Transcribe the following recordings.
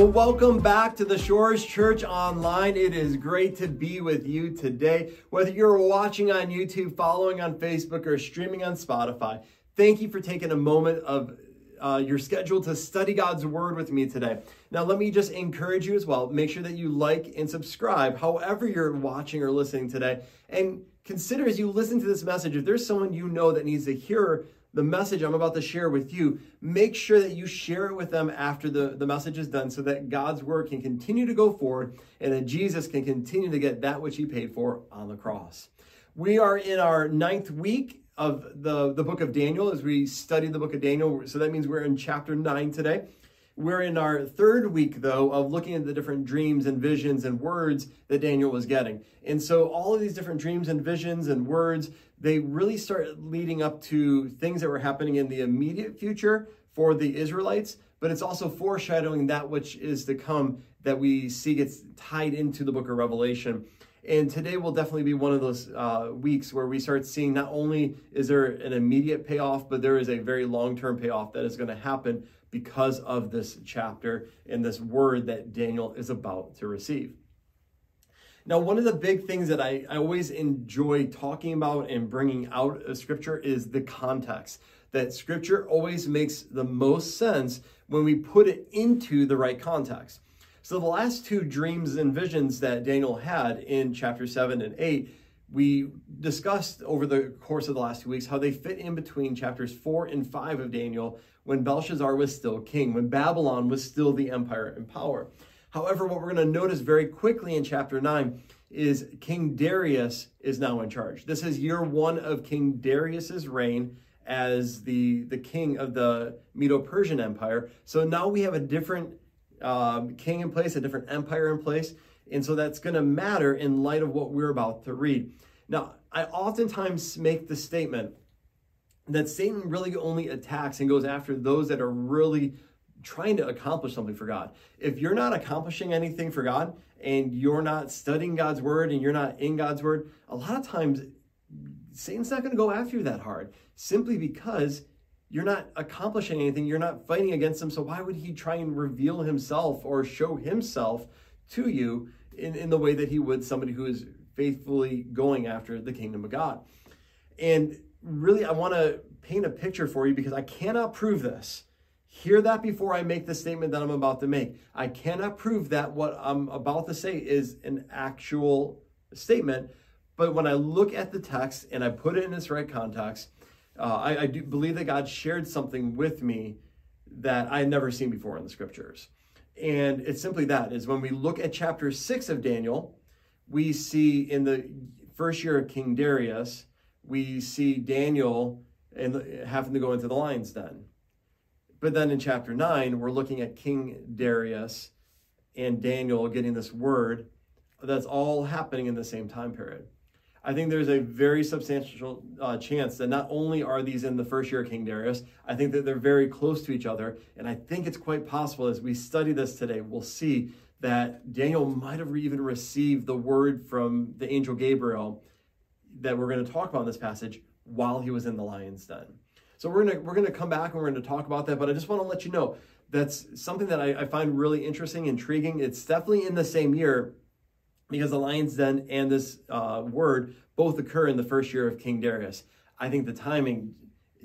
Well, welcome back to the Shores Church Online. It is great to be with you today. Whether you're watching on YouTube, following on Facebook, or streaming on Spotify, thank you for taking a moment of uh, your schedule to study God's Word with me today. Now, let me just encourage you as well. Make sure that you like and subscribe, however, you're watching or listening today. And consider as you listen to this message, if there's someone you know that needs to hear the message I'm about to share with you, make sure that you share it with them after the, the message is done so that God's word can continue to go forward and that Jesus can continue to get that which he paid for on the cross. We are in our ninth week of the, the book of Daniel as we study the book of Daniel. So that means we're in chapter nine today. We're in our third week, though, of looking at the different dreams and visions and words that Daniel was getting. And so, all of these different dreams and visions and words, they really start leading up to things that were happening in the immediate future for the Israelites, but it's also foreshadowing that which is to come that we see gets tied into the book of Revelation. And today will definitely be one of those uh, weeks where we start seeing not only is there an immediate payoff, but there is a very long term payoff that is going to happen because of this chapter and this word that Daniel is about to receive. Now, one of the big things that I, I always enjoy talking about and bringing out of Scripture is the context. That Scripture always makes the most sense when we put it into the right context. So, the last two dreams and visions that Daniel had in chapter 7 and 8, we discussed over the course of the last two weeks how they fit in between chapters 4 and 5 of Daniel when Belshazzar was still king, when Babylon was still the empire in power. However, what we're going to notice very quickly in chapter 9 is King Darius is now in charge. This is year one of King Darius's reign as the, the king of the Medo-Persian Empire. So now we have a different um, king in place, a different empire in place. And so that's going to matter in light of what we're about to read. Now, I oftentimes make the statement that Satan really only attacks and goes after those that are really trying to accomplish something for God. If you're not accomplishing anything for God and you're not studying God's word and you're not in God's word, a lot of times Satan's not going to go after you that hard simply because you're not accomplishing anything. You're not fighting against him. So why would he try and reveal himself or show himself to you in, in the way that he would somebody who is faithfully going after the kingdom of God? And really, I want to paint a picture for you because I cannot prove this. Hear that before I make the statement that I'm about to make. I cannot prove that what I'm about to say is an actual statement, but when I look at the text and I put it in its right context, uh, I, I do believe that God shared something with me that I had never seen before in the scriptures. And it's simply that is when we look at chapter six of Daniel, we see in the first year of King Darius, we see Daniel and having to go into the lion's den. But then in chapter 9, we're looking at King Darius and Daniel getting this word that's all happening in the same time period. I think there's a very substantial uh, chance that not only are these in the first year of King Darius, I think that they're very close to each other. And I think it's quite possible as we study this today, we'll see that Daniel might have even received the word from the angel Gabriel that we're going to talk about in this passage while he was in the lion's den. So we're gonna we're gonna come back and we're gonna talk about that. But I just want to let you know that's something that I, I find really interesting, intriguing. It's definitely in the same year because the lion's den and this uh, word both occur in the first year of King Darius. I think the timing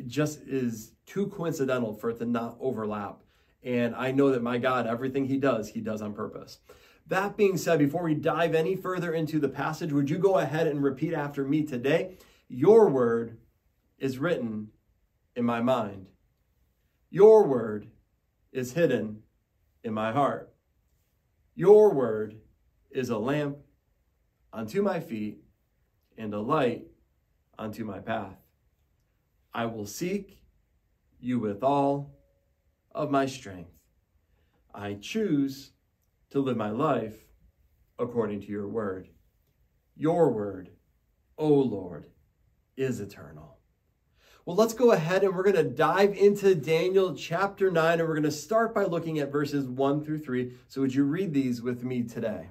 just is too coincidental for it to not overlap. And I know that my God, everything he does, he does on purpose. That being said, before we dive any further into the passage, would you go ahead and repeat after me today? Your word is written in my mind. Your word is hidden in my heart. Your word is a lamp unto my feet and a light unto my path. I will seek you with all of my strength. I choose to live my life according to your word. Your word, O Lord, is eternal. Well, let's go ahead and we're going to dive into Daniel chapter 9, and we're going to start by looking at verses 1 through 3. So, would you read these with me today?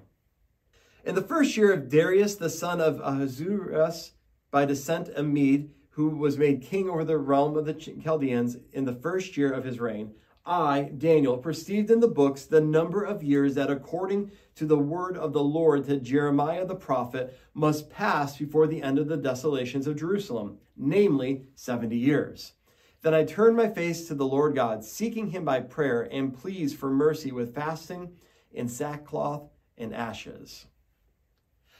In the first year of Darius, the son of Ahasuerus, by descent a Mede, who was made king over the realm of the Chaldeans, in the first year of his reign, I, Daniel, perceived in the books the number of years that, according to the word of the Lord to Jeremiah the prophet, must pass before the end of the desolations of Jerusalem, namely 70 years. Then I turned my face to the Lord God, seeking him by prayer and pleas for mercy with fasting and sackcloth and ashes.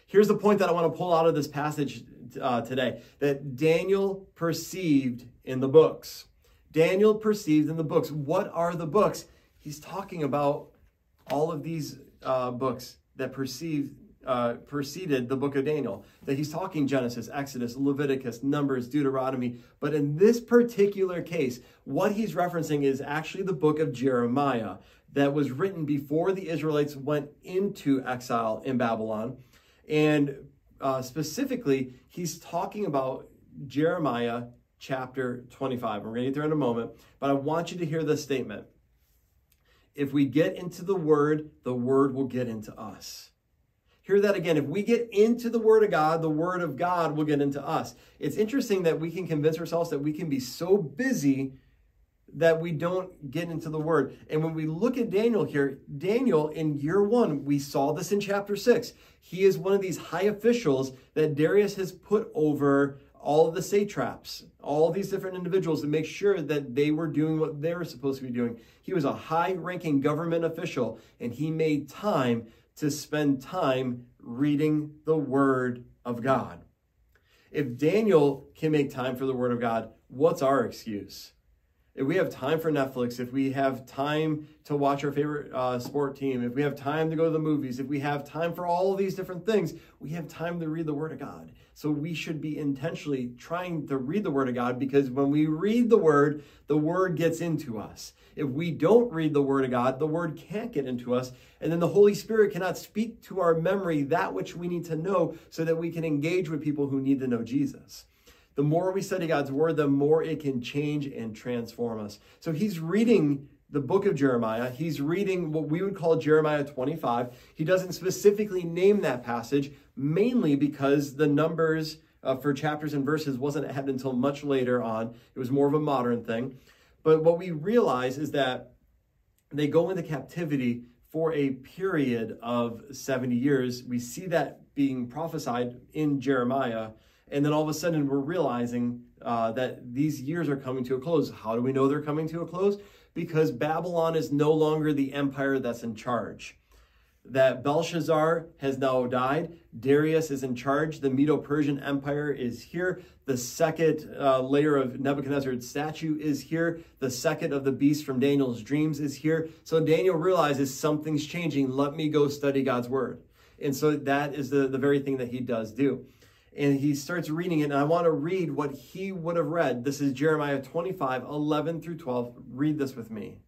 Here's the point that I want to pull out of this passage uh, today that Daniel perceived in the books. Daniel perceived in the books. What are the books? He's talking about all of these uh, books that perceived uh, preceded the book of Daniel. That he's talking Genesis, Exodus, Leviticus, Numbers, Deuteronomy. But in this particular case, what he's referencing is actually the book of Jeremiah that was written before the Israelites went into exile in Babylon. And uh, specifically, he's talking about Jeremiah chapter 25. We're going to get there in a moment, but I want you to hear this statement. If we get into the word, the word will get into us. Hear that again. If we get into the Word of God, the Word of God will get into us. It's interesting that we can convince ourselves that we can be so busy that we don't get into the Word. And when we look at Daniel here, Daniel in year one, we saw this in chapter six. He is one of these high officials that Darius has put over all of the satraps, all these different individuals to make sure that they were doing what they were supposed to be doing. He was a high ranking government official and he made time to spend time reading the Word of God. If Daniel can make time for the Word of God, what's our excuse? If we have time for Netflix, if we have time to watch our favorite uh, sport team, if we have time to go to the movies, if we have time for all of these different things, we have time to read the Word of God. So we should be intentionally trying to read the Word of God because when we read the Word, the Word gets into us. If we don't read the Word of God, the Word can't get into us. And then the Holy Spirit cannot speak to our memory that which we need to know so that we can engage with people who need to know Jesus. The more we study God's Word, the more it can change and transform us. So he's reading the book of Jeremiah. He's reading what we would call Jeremiah 25. He doesn't specifically name that passage, mainly because the numbers uh, for chapters and verses wasn't added until much later on. It was more of a modern thing. But what we realize is that they go into captivity for a period of 70 years. We see that being prophesied in Jeremiah. And then all of a sudden, we're realizing uh, that these years are coming to a close. How do we know they're coming to a close? Because Babylon is no longer the empire that's in charge that Belshazzar has now died. Darius is in charge. The Medo Persian Empire is here. The second uh, layer of Nebuchadnezzar's statue is here. The second of the beast from Daniel's dreams is here. So Daniel realizes something's changing. Let me go study God's word. And so that is the, the very thing that he does do. And he starts reading it. And I want to read what he would have read. This is Jeremiah 25, 11 through 12. Read this with me.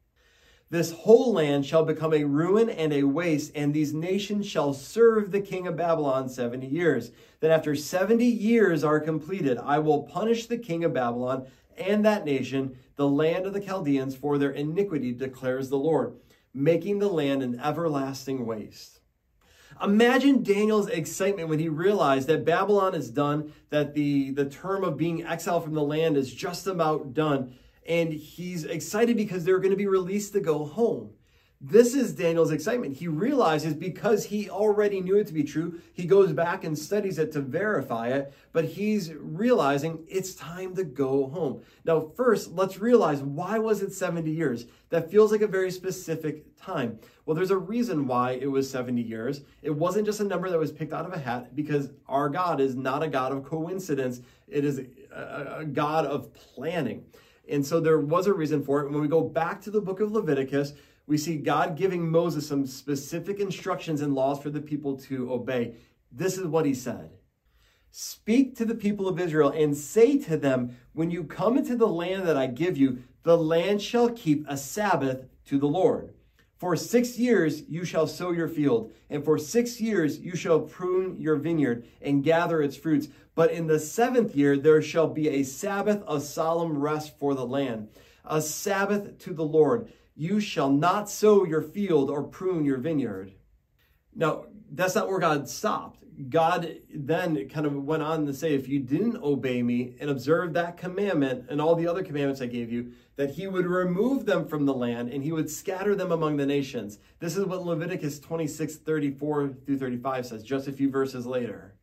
This whole land shall become a ruin and a waste, and these nations shall serve the king of Babylon 70 years. Then, after 70 years are completed, I will punish the king of Babylon and that nation, the land of the Chaldeans, for their iniquity, declares the Lord, making the land an everlasting waste. Imagine Daniel's excitement when he realized that Babylon is done, that the, the term of being exiled from the land is just about done and he's excited because they're going to be released to go home. This is Daniel's excitement. He realizes because he already knew it to be true, he goes back and studies it to verify it, but he's realizing it's time to go home. Now, first, let's realize why was it 70 years? That feels like a very specific time. Well, there's a reason why it was 70 years. It wasn't just a number that was picked out of a hat because our God is not a God of coincidence. It is a, God of planning. And so there was a reason for it. When we go back to the book of Leviticus, we see God giving Moses some specific instructions and laws for the people to obey. This is what he said Speak to the people of Israel and say to them, When you come into the land that I give you, the land shall keep a Sabbath to the Lord. For six years you shall sow your field, and for six years you shall prune your vineyard and gather its fruits. But in the seventh year there shall be a Sabbath of solemn rest for the land, a Sabbath to the Lord. You shall not sow your field or prune your vineyard. Now, that's not where God stopped. God then kind of went on to say, if you didn't obey me and observe that commandment and all the other commandments I gave you, that he would remove them from the land and he would scatter them among the nations. This is what Leviticus 26, 34 through 35 says, just a few verses later.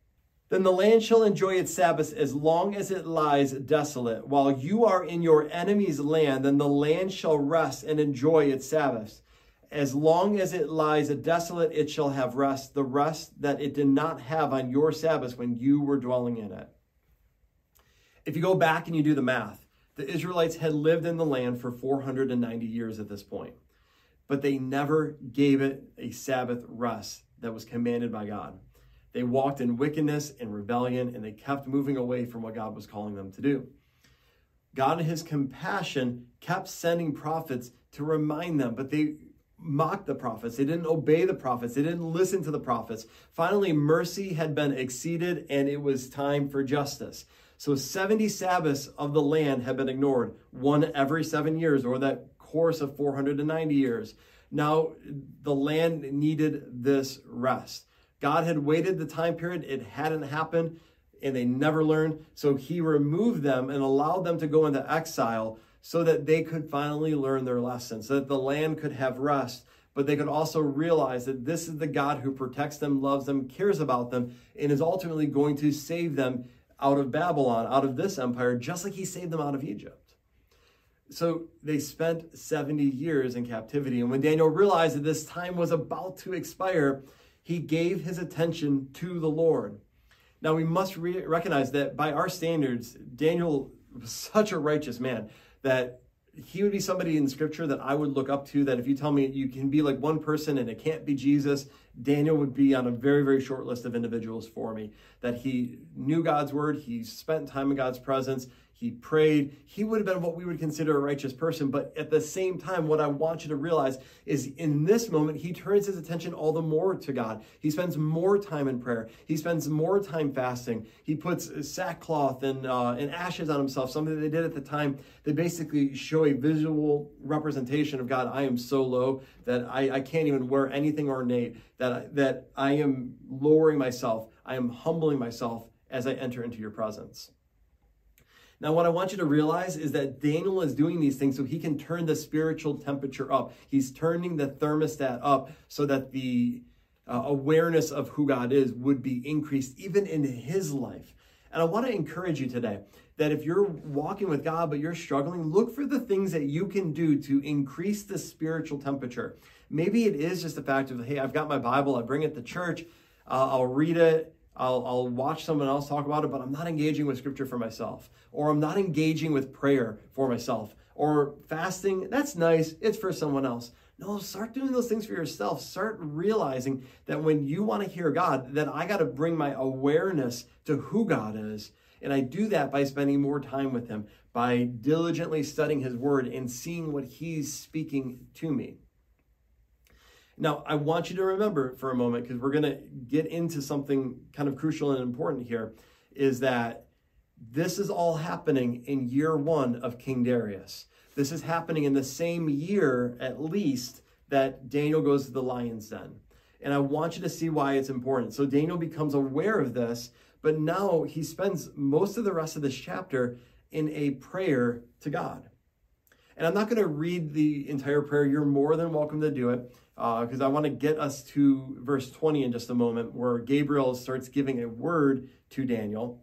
Then the land shall enjoy its Sabbaths as long as it lies desolate. While you are in your enemy's land, then the land shall rest and enjoy its Sabbaths. As long as it lies desolate, it shall have rest, the rest that it did not have on your Sabbath when you were dwelling in it. If you go back and you do the math, the Israelites had lived in the land for 490 years at this point, but they never gave it a Sabbath rest that was commanded by God. They walked in wickedness and rebellion, and they kept moving away from what God was calling them to do. God, in his compassion, kept sending prophets to remind them, but they mocked the prophets. They didn't obey the prophets. They didn't listen to the prophets. Finally, mercy had been exceeded and it was time for justice. So 70 Sabbaths of the land had been ignored, one every seven years, or that course of 490 years. Now the land needed this rest. God had waited the time period, it hadn't happened, and they never learned. So he removed them and allowed them to go into exile so that they could finally learn their lesson, so that the land could have rest, but they could also realize that this is the God who protects them, loves them, cares about them, and is ultimately going to save them out of Babylon, out of this empire, just like he saved them out of Egypt. So they spent 70 years in captivity. And when Daniel realized that this time was about to expire, he gave his attention to the Lord. Now we must re- recognize that by our standards, Daniel was such a righteous man that he would be somebody in scripture that I would look up to. That if you tell me you can be like one person and it can't be Jesus, Daniel would be on a very, very short list of individuals for me. That he knew God's word, he spent time in God's presence, he prayed. He would have been what we would consider a righteous person. But at the same time, what I want you to realize is in this moment, he turns his attention all the more to God. He spends more time in prayer. He spends more time fasting. He puts sackcloth and, uh, and ashes on himself, something that they did at the time. They basically show a visual representation of God. I am so low that I, I can't even wear anything ornate, that I, that I am lowering myself. I am humbling myself as I enter into your presence. Now, what I want you to realize is that Daniel is doing these things so he can turn the spiritual temperature up. He's turning the thermostat up so that the uh, awareness of who God is would be increased even in his life. And I want to encourage you today that if you're walking with God but you're struggling, look for the things that you can do to increase the spiritual temperature. Maybe it is just the fact of, hey, I've got my Bible, I bring it to church, uh, I'll read it, I'll, I'll watch someone else talk about it, but I'm not engaging with scripture for myself. Or I'm not engaging with prayer for myself. Or fasting, that's nice, it's for someone else. No, start doing those things for yourself. Start realizing that when you want to hear God, that I got to bring my awareness to who God is. And I do that by spending more time with Him, by diligently studying His Word and seeing what He's speaking to me. Now, I want you to remember for a moment, because we're going to get into something kind of crucial and important here, is that this is all happening in year one of King Darius. This is happening in the same year, at least, that Daniel goes to the lion's den. And I want you to see why it's important. So Daniel becomes aware of this, but now he spends most of the rest of this chapter in a prayer to God. And I'm not going to read the entire prayer. You're more than welcome to do it because uh, I want to get us to verse 20 in just a moment, where Gabriel starts giving a word to Daniel.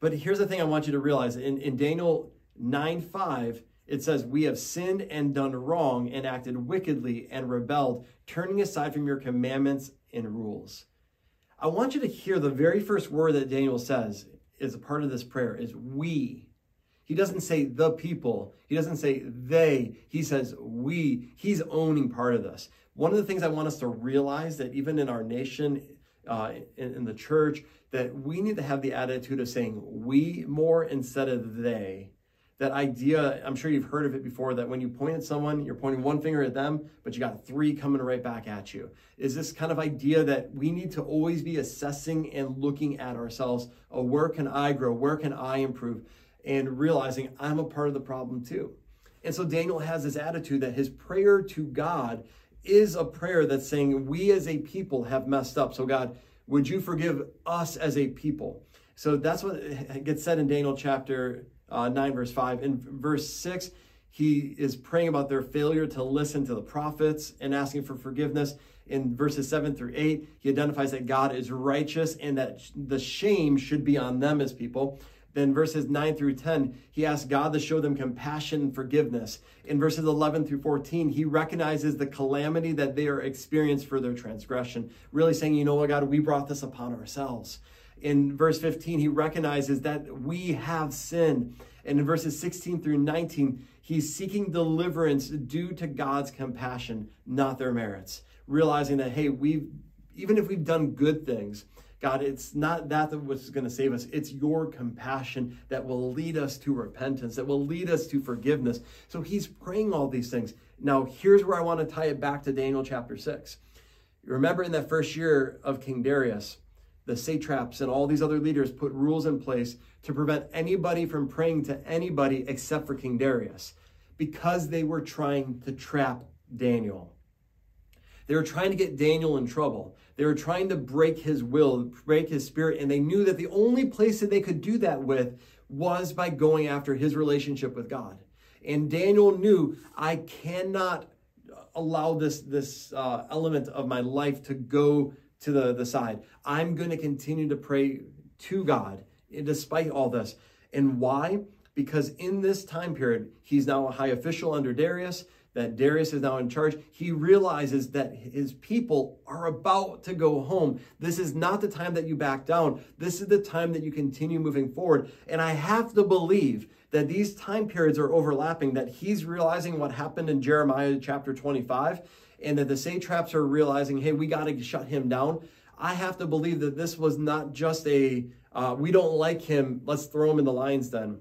But here's the thing I want you to realize in, in Daniel 9 5, it says, We have sinned and done wrong and acted wickedly and rebelled, turning aside from your commandments and rules. I want you to hear the very first word that Daniel says is a part of this prayer is we. He doesn't say the people. He doesn't say they. He says we. He's owning part of this. One of the things I want us to realize that even in our nation, uh, in, in the church, that we need to have the attitude of saying we more instead of they. That idea, I'm sure you've heard of it before, that when you point at someone, you're pointing one finger at them, but you got three coming right back at you. Is this kind of idea that we need to always be assessing and looking at ourselves? Oh, where can I grow? Where can I improve? And realizing I'm a part of the problem too. And so Daniel has this attitude that his prayer to God is a prayer that's saying, We as a people have messed up. So, God, Would you forgive us as a people? So that's what gets said in Daniel chapter uh, 9, verse 5. In verse 6, he is praying about their failure to listen to the prophets and asking for forgiveness. In verses 7 through 8, he identifies that God is righteous and that the shame should be on them as people. Then verses 9 through 10, he asks God to show them compassion and forgiveness. In verses 11 through 14, he recognizes the calamity that they are experienced for their transgression, really saying, you know what, God, we brought this upon ourselves. In verse 15, he recognizes that we have sinned. And in verses 16 through 19, he's seeking deliverance due to God's compassion, not their merits. Realizing that, hey, we've, even if we've done good things, God, it's not that that was going to save us. It's your compassion that will lead us to repentance, that will lead us to forgiveness. So he's praying all these things. Now, here's where I want to tie it back to Daniel chapter 6. Remember in that first year of King Darius, the satraps and all these other leaders put rules in place to prevent anybody from praying to anybody except for King Darius because they were trying to trap Daniel. They were trying to get Daniel in trouble. They were trying to break his will, break his spirit, and they knew that the only place that they could do that with was by going after his relationship with God. And Daniel knew, I cannot allow this, this uh, element of my life to go to the, the side. I'm going to continue to pray to God despite all this. And why? Because in this time period, he's now a high official under Darius that Darius is now in charge, he realizes that his people are about to go home. This is not the time that you back down. This is the time that you continue moving forward. And I have to believe that these time periods are overlapping, that he's realizing what happened in Jeremiah chapter 25, and that the satraps are realizing, hey, we got to shut him down. I have to believe that this was not just a, uh, we don't like him, let's throw him in the lion's den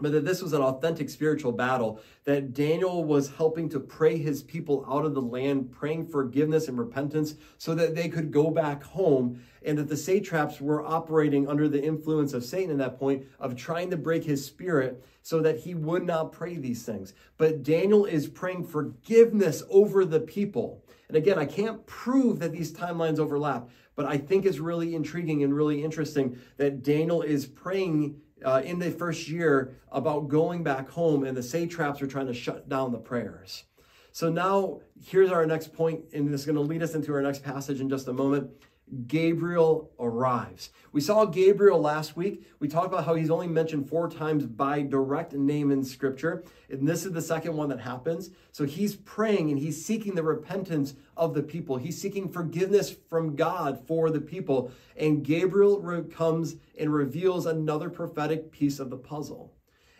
but that this was an authentic spiritual battle, that Daniel was helping to pray his people out of the land, praying forgiveness and repentance so that they could go back home, and that the satraps were operating under the influence of Satan in that point of trying to break his spirit so that he would not pray these things. But Daniel is praying forgiveness over the people. And again, I can't prove that these timelines overlap, but I think it's really intriguing and really interesting that Daniel is praying uh, in the first year about going back home, and the satraps are trying to shut down the prayers. So now here's our next point, and this is going to lead us into our next passage in just a moment. Gabriel arrives. We saw Gabriel last week. We talked about how he's only mentioned four times by direct name in scripture. And this is the second one that happens. So he's praying and he's seeking the repentance of the people. He's seeking forgiveness from God for the people. And Gabriel comes and reveals another prophetic piece of the puzzle.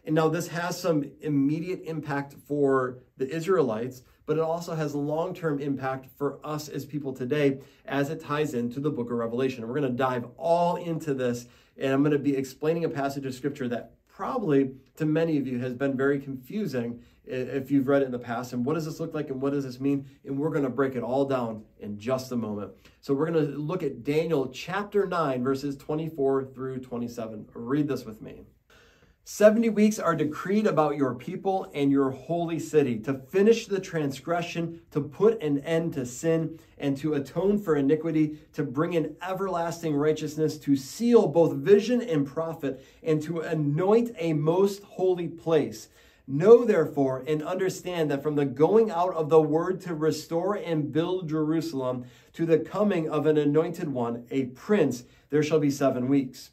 And now this has some immediate impact for the Israelites, but it also has long term impact for us as people today as it ties into the book of Revelation. We're going to dive all into this, and I'm going to be explaining a passage of scripture that probably to many of you has been very confusing if you've read it in the past. And what does this look like and what does this mean? And we're going to break it all down in just a moment. So we're going to look at Daniel chapter 9, verses 24 through 27. Read this with me. 70 weeks are decreed about your people and your holy city to finish the transgression, to put an end to sin, and to atone for iniquity, to bring in everlasting righteousness, to seal both vision and prophet, and to anoint a most holy place. Know therefore and understand that from the going out of the word to restore and build Jerusalem to the coming of an anointed one, a prince, there shall be seven weeks.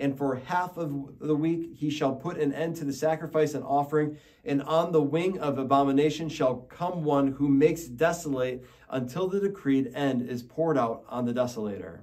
and for half of the week he shall put an end to the sacrifice and offering, and on the wing of abomination shall come one who makes desolate until the decreed end is poured out on the desolator.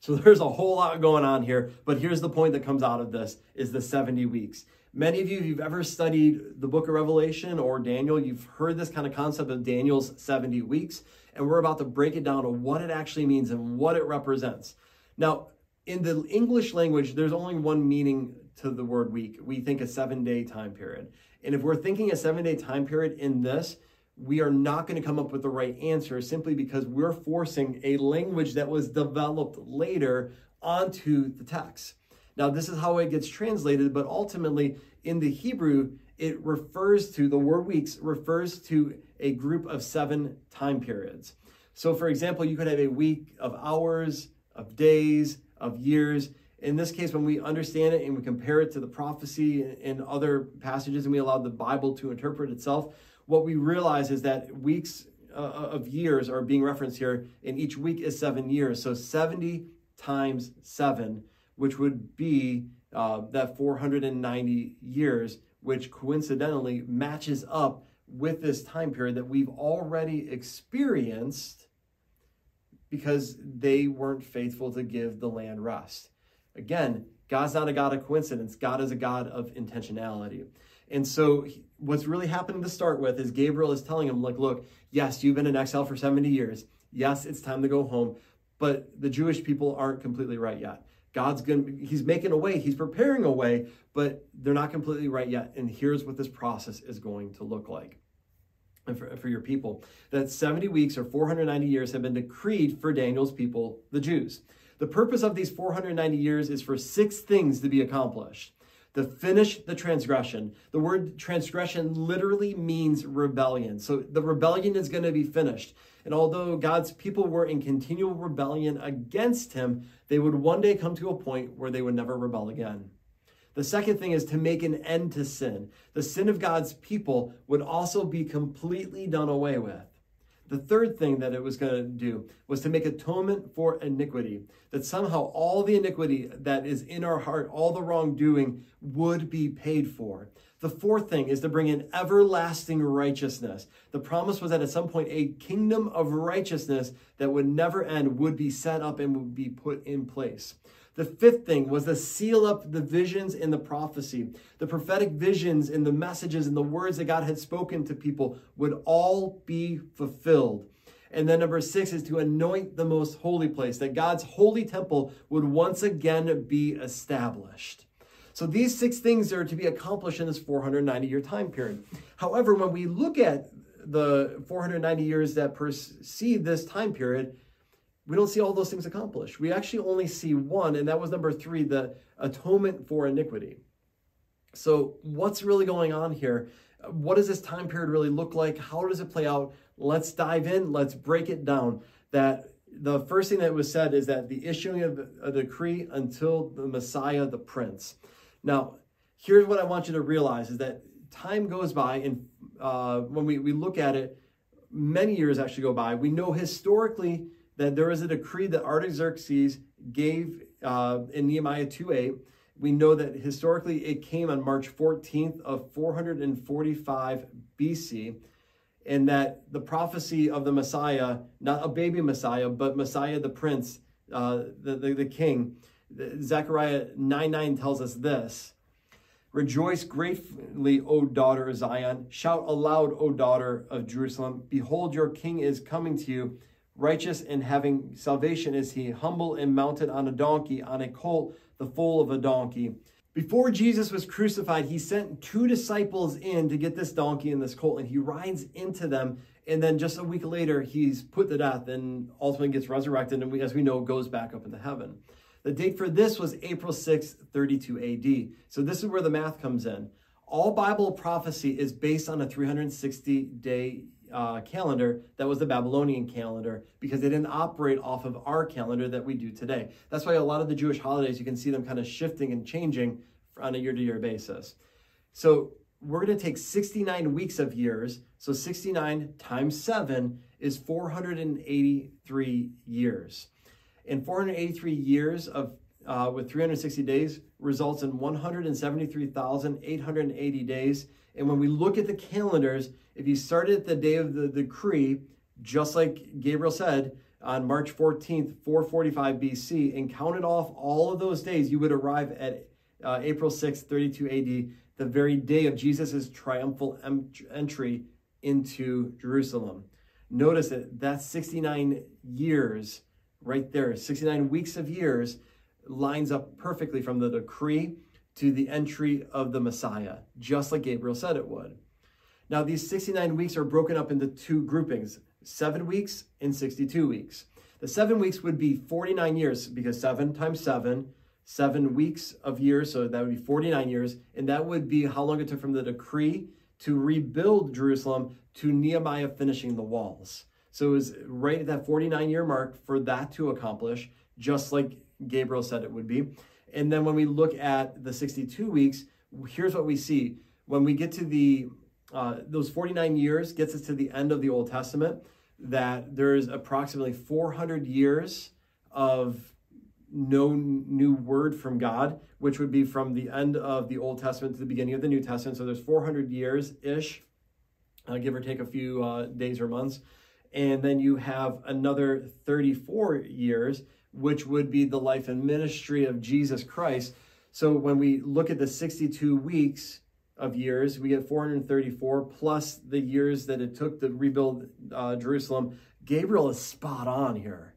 So there's a whole lot going on here, but here's the point that comes out of this is the 70 weeks. Many of you, if you've ever studied the book of Revelation or Daniel, you've heard this kind of concept of Daniel's 70 weeks, and we're about to break it down to what it actually means and what it represents. Now, in the English language, there's only one meaning to the word week, we think a seven day time period. And if we're thinking a seven day time period in this, we are not going to come up with the right answer simply because we're forcing a language that was developed later onto the text. Now, this is how it gets translated, but ultimately in the Hebrew, it refers to the word weeks refers to a group of seven time periods. So, for example, you could have a week of hours, of days, of years. In this case, when we understand it and we compare it to the prophecy and other passages, and we allow the Bible to interpret itself, what we realize is that weeks uh, of years are being referenced here, and each week is seven years. So 70 times seven, which would be uh, that 490 years, which coincidentally matches up with this time period that we've already experienced because they weren't faithful to give the land rest. Again, God's not a God of coincidence, God is a God of intentionality. And so, what's really happening to start with is Gabriel is telling him, like, look, yes, you've been in exile for 70 years. Yes, it's time to go home, but the Jewish people aren't completely right yet. God's going to, he's making a way, he's preparing a way, but they're not completely right yet. And here's what this process is going to look like. For, for your people, that 70 weeks or 490 years have been decreed for Daniel's people, the Jews. The purpose of these 490 years is for six things to be accomplished to finish the transgression. The word transgression literally means rebellion. So the rebellion is going to be finished. And although God's people were in continual rebellion against him, they would one day come to a point where they would never rebel again. The second thing is to make an end to sin. The sin of God's people would also be completely done away with. The third thing that it was going to do was to make atonement for iniquity, that somehow all the iniquity that is in our heart, all the wrongdoing would be paid for. The fourth thing is to bring in everlasting righteousness. The promise was that at some point a kingdom of righteousness that would never end would be set up and would be put in place. The fifth thing was to seal up the visions in the prophecy. The prophetic visions and the messages and the words that God had spoken to people would all be fulfilled. And then number six is to anoint the most holy place, that God's holy temple would once again be established. So these six things are to be accomplished in this 490 year time period. However, when we look at the 490 years that precede this time period, we don't see all those things accomplished. We actually only see one, and that was number three the atonement for iniquity. So, what's really going on here? What does this time period really look like? How does it play out? Let's dive in, let's break it down. That the first thing that was said is that the issuing of a decree until the Messiah, the Prince. Now, here's what I want you to realize is that time goes by, and uh, when we, we look at it, many years actually go by. We know historically that there was a decree that Artaxerxes gave uh, in Nehemiah 2.8. We know that historically it came on March 14th of 445 BC, and that the prophecy of the Messiah, not a baby Messiah, but Messiah the Prince, uh, the, the, the King, Zechariah 9 9 tells us this Rejoice greatly, O daughter of Zion. Shout aloud, O daughter of Jerusalem. Behold, your king is coming to you Righteous and having salvation is he, humble and mounted on a donkey, on a colt, the foal of a donkey. Before Jesus was crucified, he sent two disciples in to get this donkey and this colt, and he rides into them. And then just a week later, he's put to death and ultimately gets resurrected, and we, as we know, goes back up into heaven. The date for this was April 6, 32 AD. So this is where the math comes in. All Bible prophecy is based on a 360 day uh, calendar that was the Babylonian calendar because they didn't operate off of our calendar that we do today. That's why a lot of the Jewish holidays, you can see them kind of shifting and changing on a year to year basis. So we're going to take 69 weeks of years. So 69 times 7 is 483 years. And 483 years of uh, with 360 days results in 173,880 days. And when we look at the calendars, if you started at the day of the decree, just like Gabriel said, on March 14th, 445 BC, and counted off all of those days, you would arrive at uh, April 6th, 32 AD, the very day of Jesus' triumphal em- entry into Jerusalem. Notice that that's 69 years right there, 69 weeks of years lines up perfectly from the decree to the entry of the Messiah, just like Gabriel said it would. Now, these 69 weeks are broken up into two groupings seven weeks and 62 weeks. The seven weeks would be 49 years because seven times seven, seven weeks of years, so that would be 49 years. And that would be how long it took from the decree to rebuild Jerusalem to Nehemiah finishing the walls. So it was right at that 49 year mark for that to accomplish, just like Gabriel said it would be. And then when we look at the 62 weeks, here's what we see. When we get to the uh, those 49 years gets us to the end of the Old Testament, that there's approximately 400 years of no new word from God, which would be from the end of the Old Testament to the beginning of the New Testament. So there's 400 years ish, uh, give or take a few uh, days or months. And then you have another 34 years, which would be the life and ministry of Jesus Christ. So when we look at the 62 weeks, of years. We get 434 plus the years that it took to rebuild uh, Jerusalem. Gabriel is spot on here.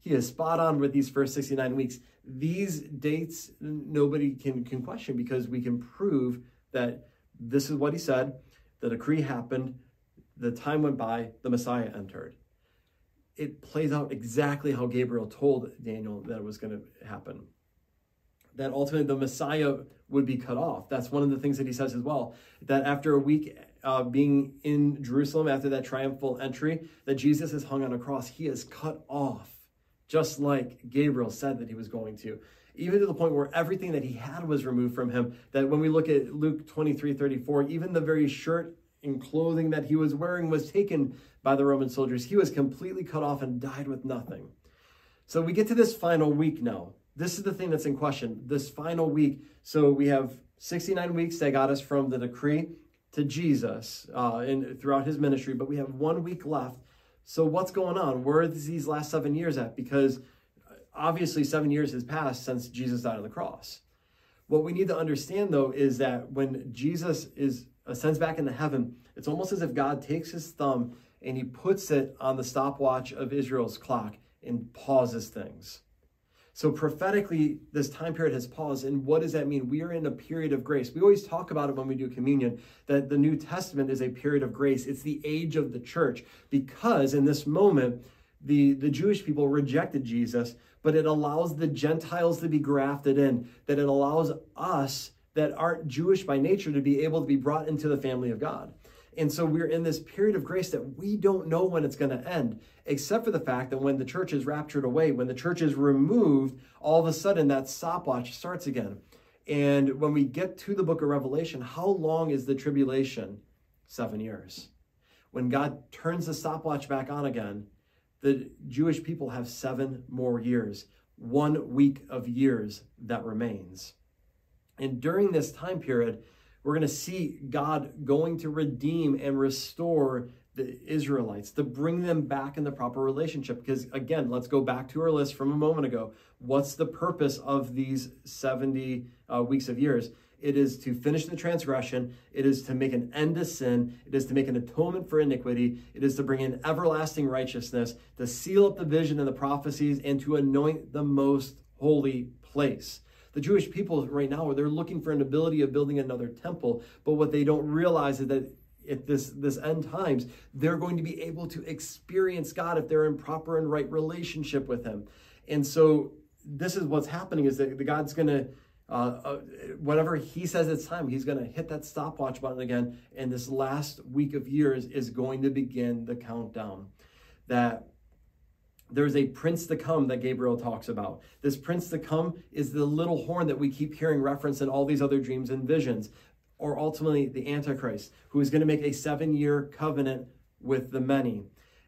He is spot on with these first 69 weeks. These dates nobody can, can question because we can prove that this is what he said. The decree happened, the time went by, the Messiah entered. It plays out exactly how Gabriel told Daniel that it was going to happen that ultimately the Messiah would be cut off. That's one of the things that he says as well. That after a week uh, being in Jerusalem, after that triumphal entry, that Jesus is hung on a cross. He is cut off, just like Gabriel said that he was going to. Even to the point where everything that he had was removed from him. That when we look at Luke 23 34, even the very shirt and clothing that he was wearing was taken by the Roman soldiers. He was completely cut off and died with nothing. So we get to this final week now. This is the thing that's in question. This final week. So we have 69 weeks that got us from the decree to Jesus uh, in, throughout his ministry, but we have one week left. So what's going on? Where are these last seven years at? Because uh, obviously seven years has passed since Jesus died on the cross. What we need to understand though is that when Jesus is ascends back into heaven, it's almost as if God takes his thumb and he puts it on the stopwatch of Israel's clock and pauses things. So prophetically, this time period has paused. And what does that mean? We are in a period of grace. We always talk about it when we do communion, that the New Testament is a period of grace. It's the age of the church because in this moment, the, the Jewish people rejected Jesus, but it allows the Gentiles to be grafted in, that it allows us that aren't Jewish by nature to be able to be brought into the family of God. And so we're in this period of grace that we don't know when it's going to end, except for the fact that when the church is raptured away, when the church is removed, all of a sudden that stopwatch starts again. And when we get to the book of Revelation, how long is the tribulation? Seven years. When God turns the stopwatch back on again, the Jewish people have seven more years, one week of years that remains. And during this time period, we're going to see God going to redeem and restore the Israelites, to bring them back in the proper relationship. Because again, let's go back to our list from a moment ago. What's the purpose of these 70 uh, weeks of years? It is to finish the transgression. It is to make an end to sin. It is to make an atonement for iniquity. It is to bring in everlasting righteousness, to seal up the vision and the prophecies, and to anoint the most holy place. The Jewish people right now, they're looking for an ability of building another temple, but what they don't realize is that at this this end times they're going to be able to experience god if they're in proper and right relationship with him. And so this is what's happening is that god's going to uh, uh, whenever he says it's time he's going to hit that stopwatch button again and this last week of years is going to begin the countdown. That there's a prince to come that Gabriel talks about. This prince to come is the little horn that we keep hearing reference in all these other dreams and visions, or ultimately the Antichrist, who is going to make a seven year covenant with the many.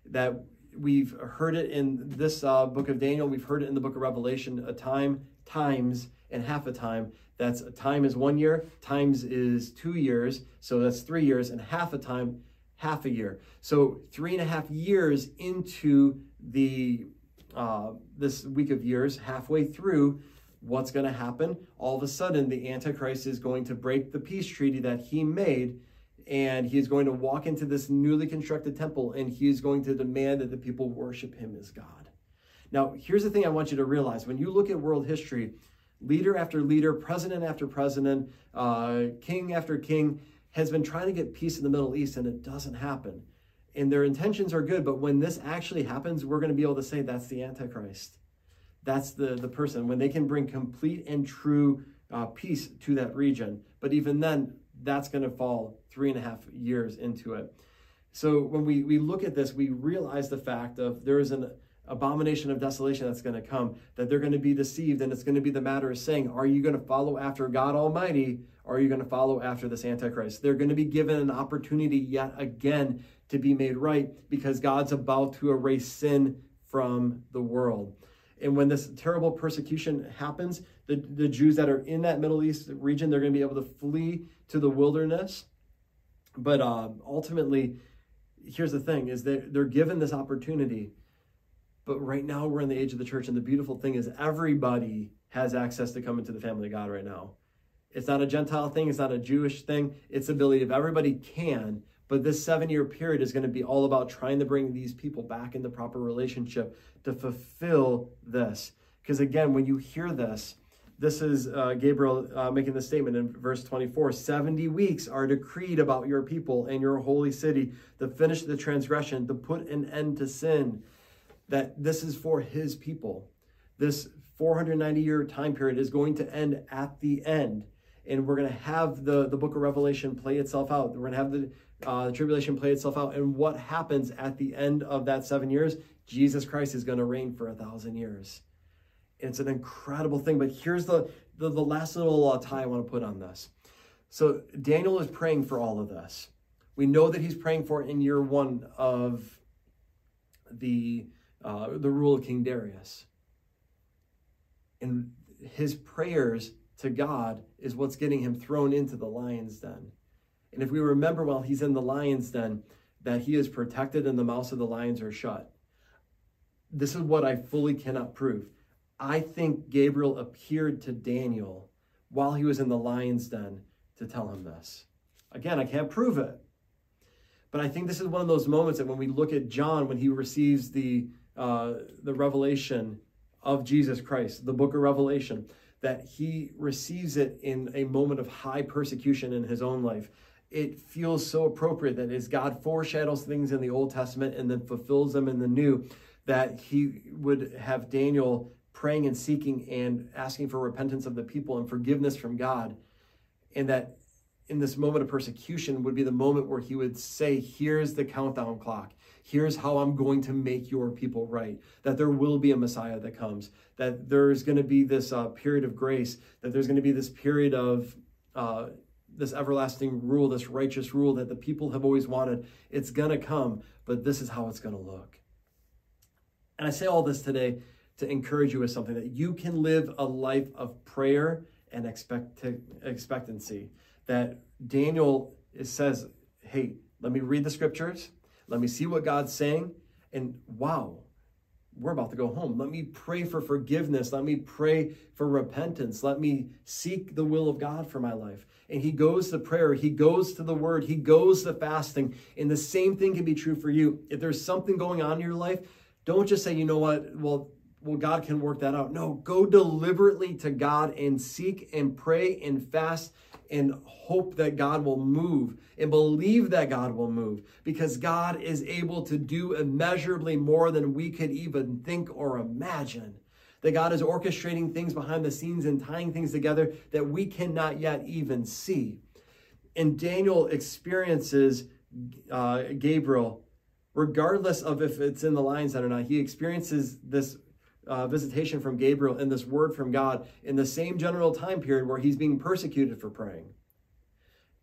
That we've heard it in this uh, book of Daniel, we've heard it in the book of Revelation a time, times, and half a time. That's time is one year, times is two years, so that's three years, and half a time, half a year. So three and a half years into the uh, this week of years, halfway through, what's going to happen? All of a sudden, the Antichrist is going to break the peace treaty that he made, and he is going to walk into this newly constructed temple, and he is going to demand that the people worship him as God. Now, here's the thing I want you to realize when you look at world history, leader after leader, president after president, uh, king after king has been trying to get peace in the Middle East, and it doesn't happen. And their intentions are good, but when this actually happens, we're going to be able to say that's the Antichrist. That's the, the person. When they can bring complete and true uh, peace to that region. But even then, that's going to fall three and a half years into it. So when we, we look at this, we realize the fact of there is an abomination of desolation that's going to come, that they're going to be deceived, and it's going to be the matter of saying, Are you going to follow after God Almighty, or are you going to follow after this Antichrist? They're going to be given an opportunity yet again to be made right because God's about to erase sin from the world. And when this terrible persecution happens, the, the Jews that are in that Middle East region, they're going to be able to flee to the wilderness. But uh, ultimately, here's the thing is that they're given this opportunity. But right now we're in the age of the church, and the beautiful thing is everybody has access to come into the family of God right now. It's not a Gentile thing, it's not a Jewish thing, it's the ability of everybody can but this seven year period is going to be all about trying to bring these people back in the proper relationship to fulfill this. Because again, when you hear this, this is uh, Gabriel uh, making the statement in verse 24 70 weeks are decreed about your people and your holy city to finish the transgression, to put an end to sin. That this is for his people. This 490 year time period is going to end at the end. And we're going to have the, the book of Revelation play itself out. We're going to have the uh, the tribulation play itself out. And what happens at the end of that seven years? Jesus Christ is going to reign for a thousand years. It's an incredible thing. But here's the, the, the last little uh, tie I want to put on this. So Daniel is praying for all of this. We know that he's praying for in year one of the, uh, the rule of King Darius. And his prayers to God is what's getting him thrown into the lion's den. And if we remember while he's in the lion's den, that he is protected and the mouths of the lions are shut. This is what I fully cannot prove. I think Gabriel appeared to Daniel while he was in the lion's den to tell him this. Again, I can't prove it. But I think this is one of those moments that when we look at John, when he receives the, uh, the revelation of Jesus Christ, the book of Revelation, that he receives it in a moment of high persecution in his own life it feels so appropriate that as God foreshadows things in the Old Testament and then fulfills them in the New, that he would have Daniel praying and seeking and asking for repentance of the people and forgiveness from God. And that in this moment of persecution would be the moment where he would say, Here's the countdown clock. Here's how I'm going to make your people right. That there will be a Messiah that comes. That there's going to be this uh, period of grace. That there's going to be this period of uh, this everlasting rule, this righteous rule that the people have always wanted. It's going to come, but this is how it's going to look. And I say all this today to encourage you with something that you can live a life of prayer and expect expectancy. That Daniel says, hey, let me read the scriptures, let me see what God's saying, and wow, we're about to go home. Let me pray for forgiveness. Let me pray for repentance. Let me seek the will of God for my life and he goes to prayer, he goes to the word, he goes to fasting. And the same thing can be true for you. If there's something going on in your life, don't just say, you know what, well, well, God can work that out. No, go deliberately to God and seek and pray and fast and hope that God will move and believe that God will move because God is able to do immeasurably more than we could even think or imagine that God is orchestrating things behind the scenes and tying things together that we cannot yet even see. And Daniel experiences uh, Gabriel, regardless of if it's in the lion's den or not, he experiences this uh, visitation from Gabriel and this word from God in the same general time period where he's being persecuted for praying.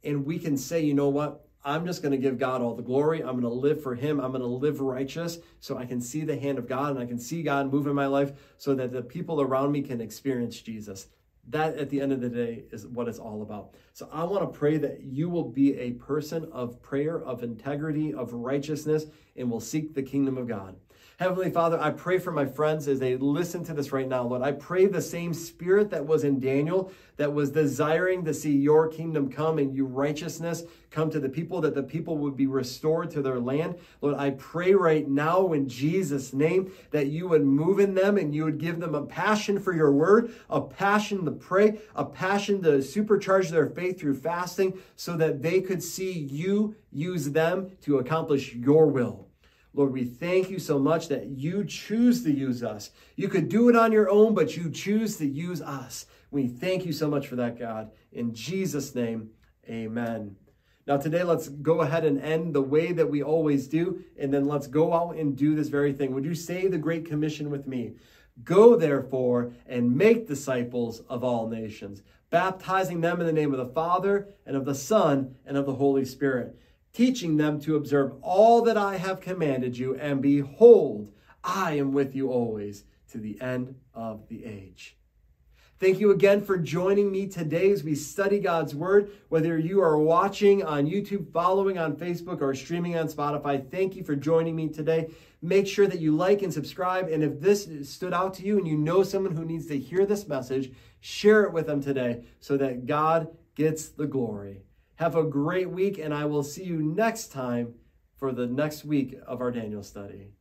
And we can say, you know what? I'm just going to give God all the glory. I'm going to live for Him. I'm going to live righteous so I can see the hand of God and I can see God move in my life so that the people around me can experience Jesus. That, at the end of the day, is what it's all about. So I want to pray that you will be a person of prayer, of integrity, of righteousness, and will seek the kingdom of God. Heavenly Father, I pray for my friends as they listen to this right now, Lord. I pray the same spirit that was in Daniel, that was desiring to see your kingdom come and your righteousness come to the people, that the people would be restored to their land. Lord, I pray right now in Jesus' name that you would move in them and you would give them a passion for your word, a passion to pray, a passion to supercharge their faith through fasting so that they could see you use them to accomplish your will. Lord, we thank you so much that you choose to use us. You could do it on your own, but you choose to use us. We thank you so much for that, God. In Jesus' name, amen. Now, today, let's go ahead and end the way that we always do, and then let's go out and do this very thing. Would you say the Great Commission with me? Go, therefore, and make disciples of all nations, baptizing them in the name of the Father, and of the Son, and of the Holy Spirit teaching them to observe all that I have commanded you, and behold, I am with you always to the end of the age. Thank you again for joining me today as we study God's Word. Whether you are watching on YouTube, following on Facebook, or streaming on Spotify, thank you for joining me today. Make sure that you like and subscribe. And if this stood out to you and you know someone who needs to hear this message, share it with them today so that God gets the glory. Have a great week, and I will see you next time for the next week of our Daniel study.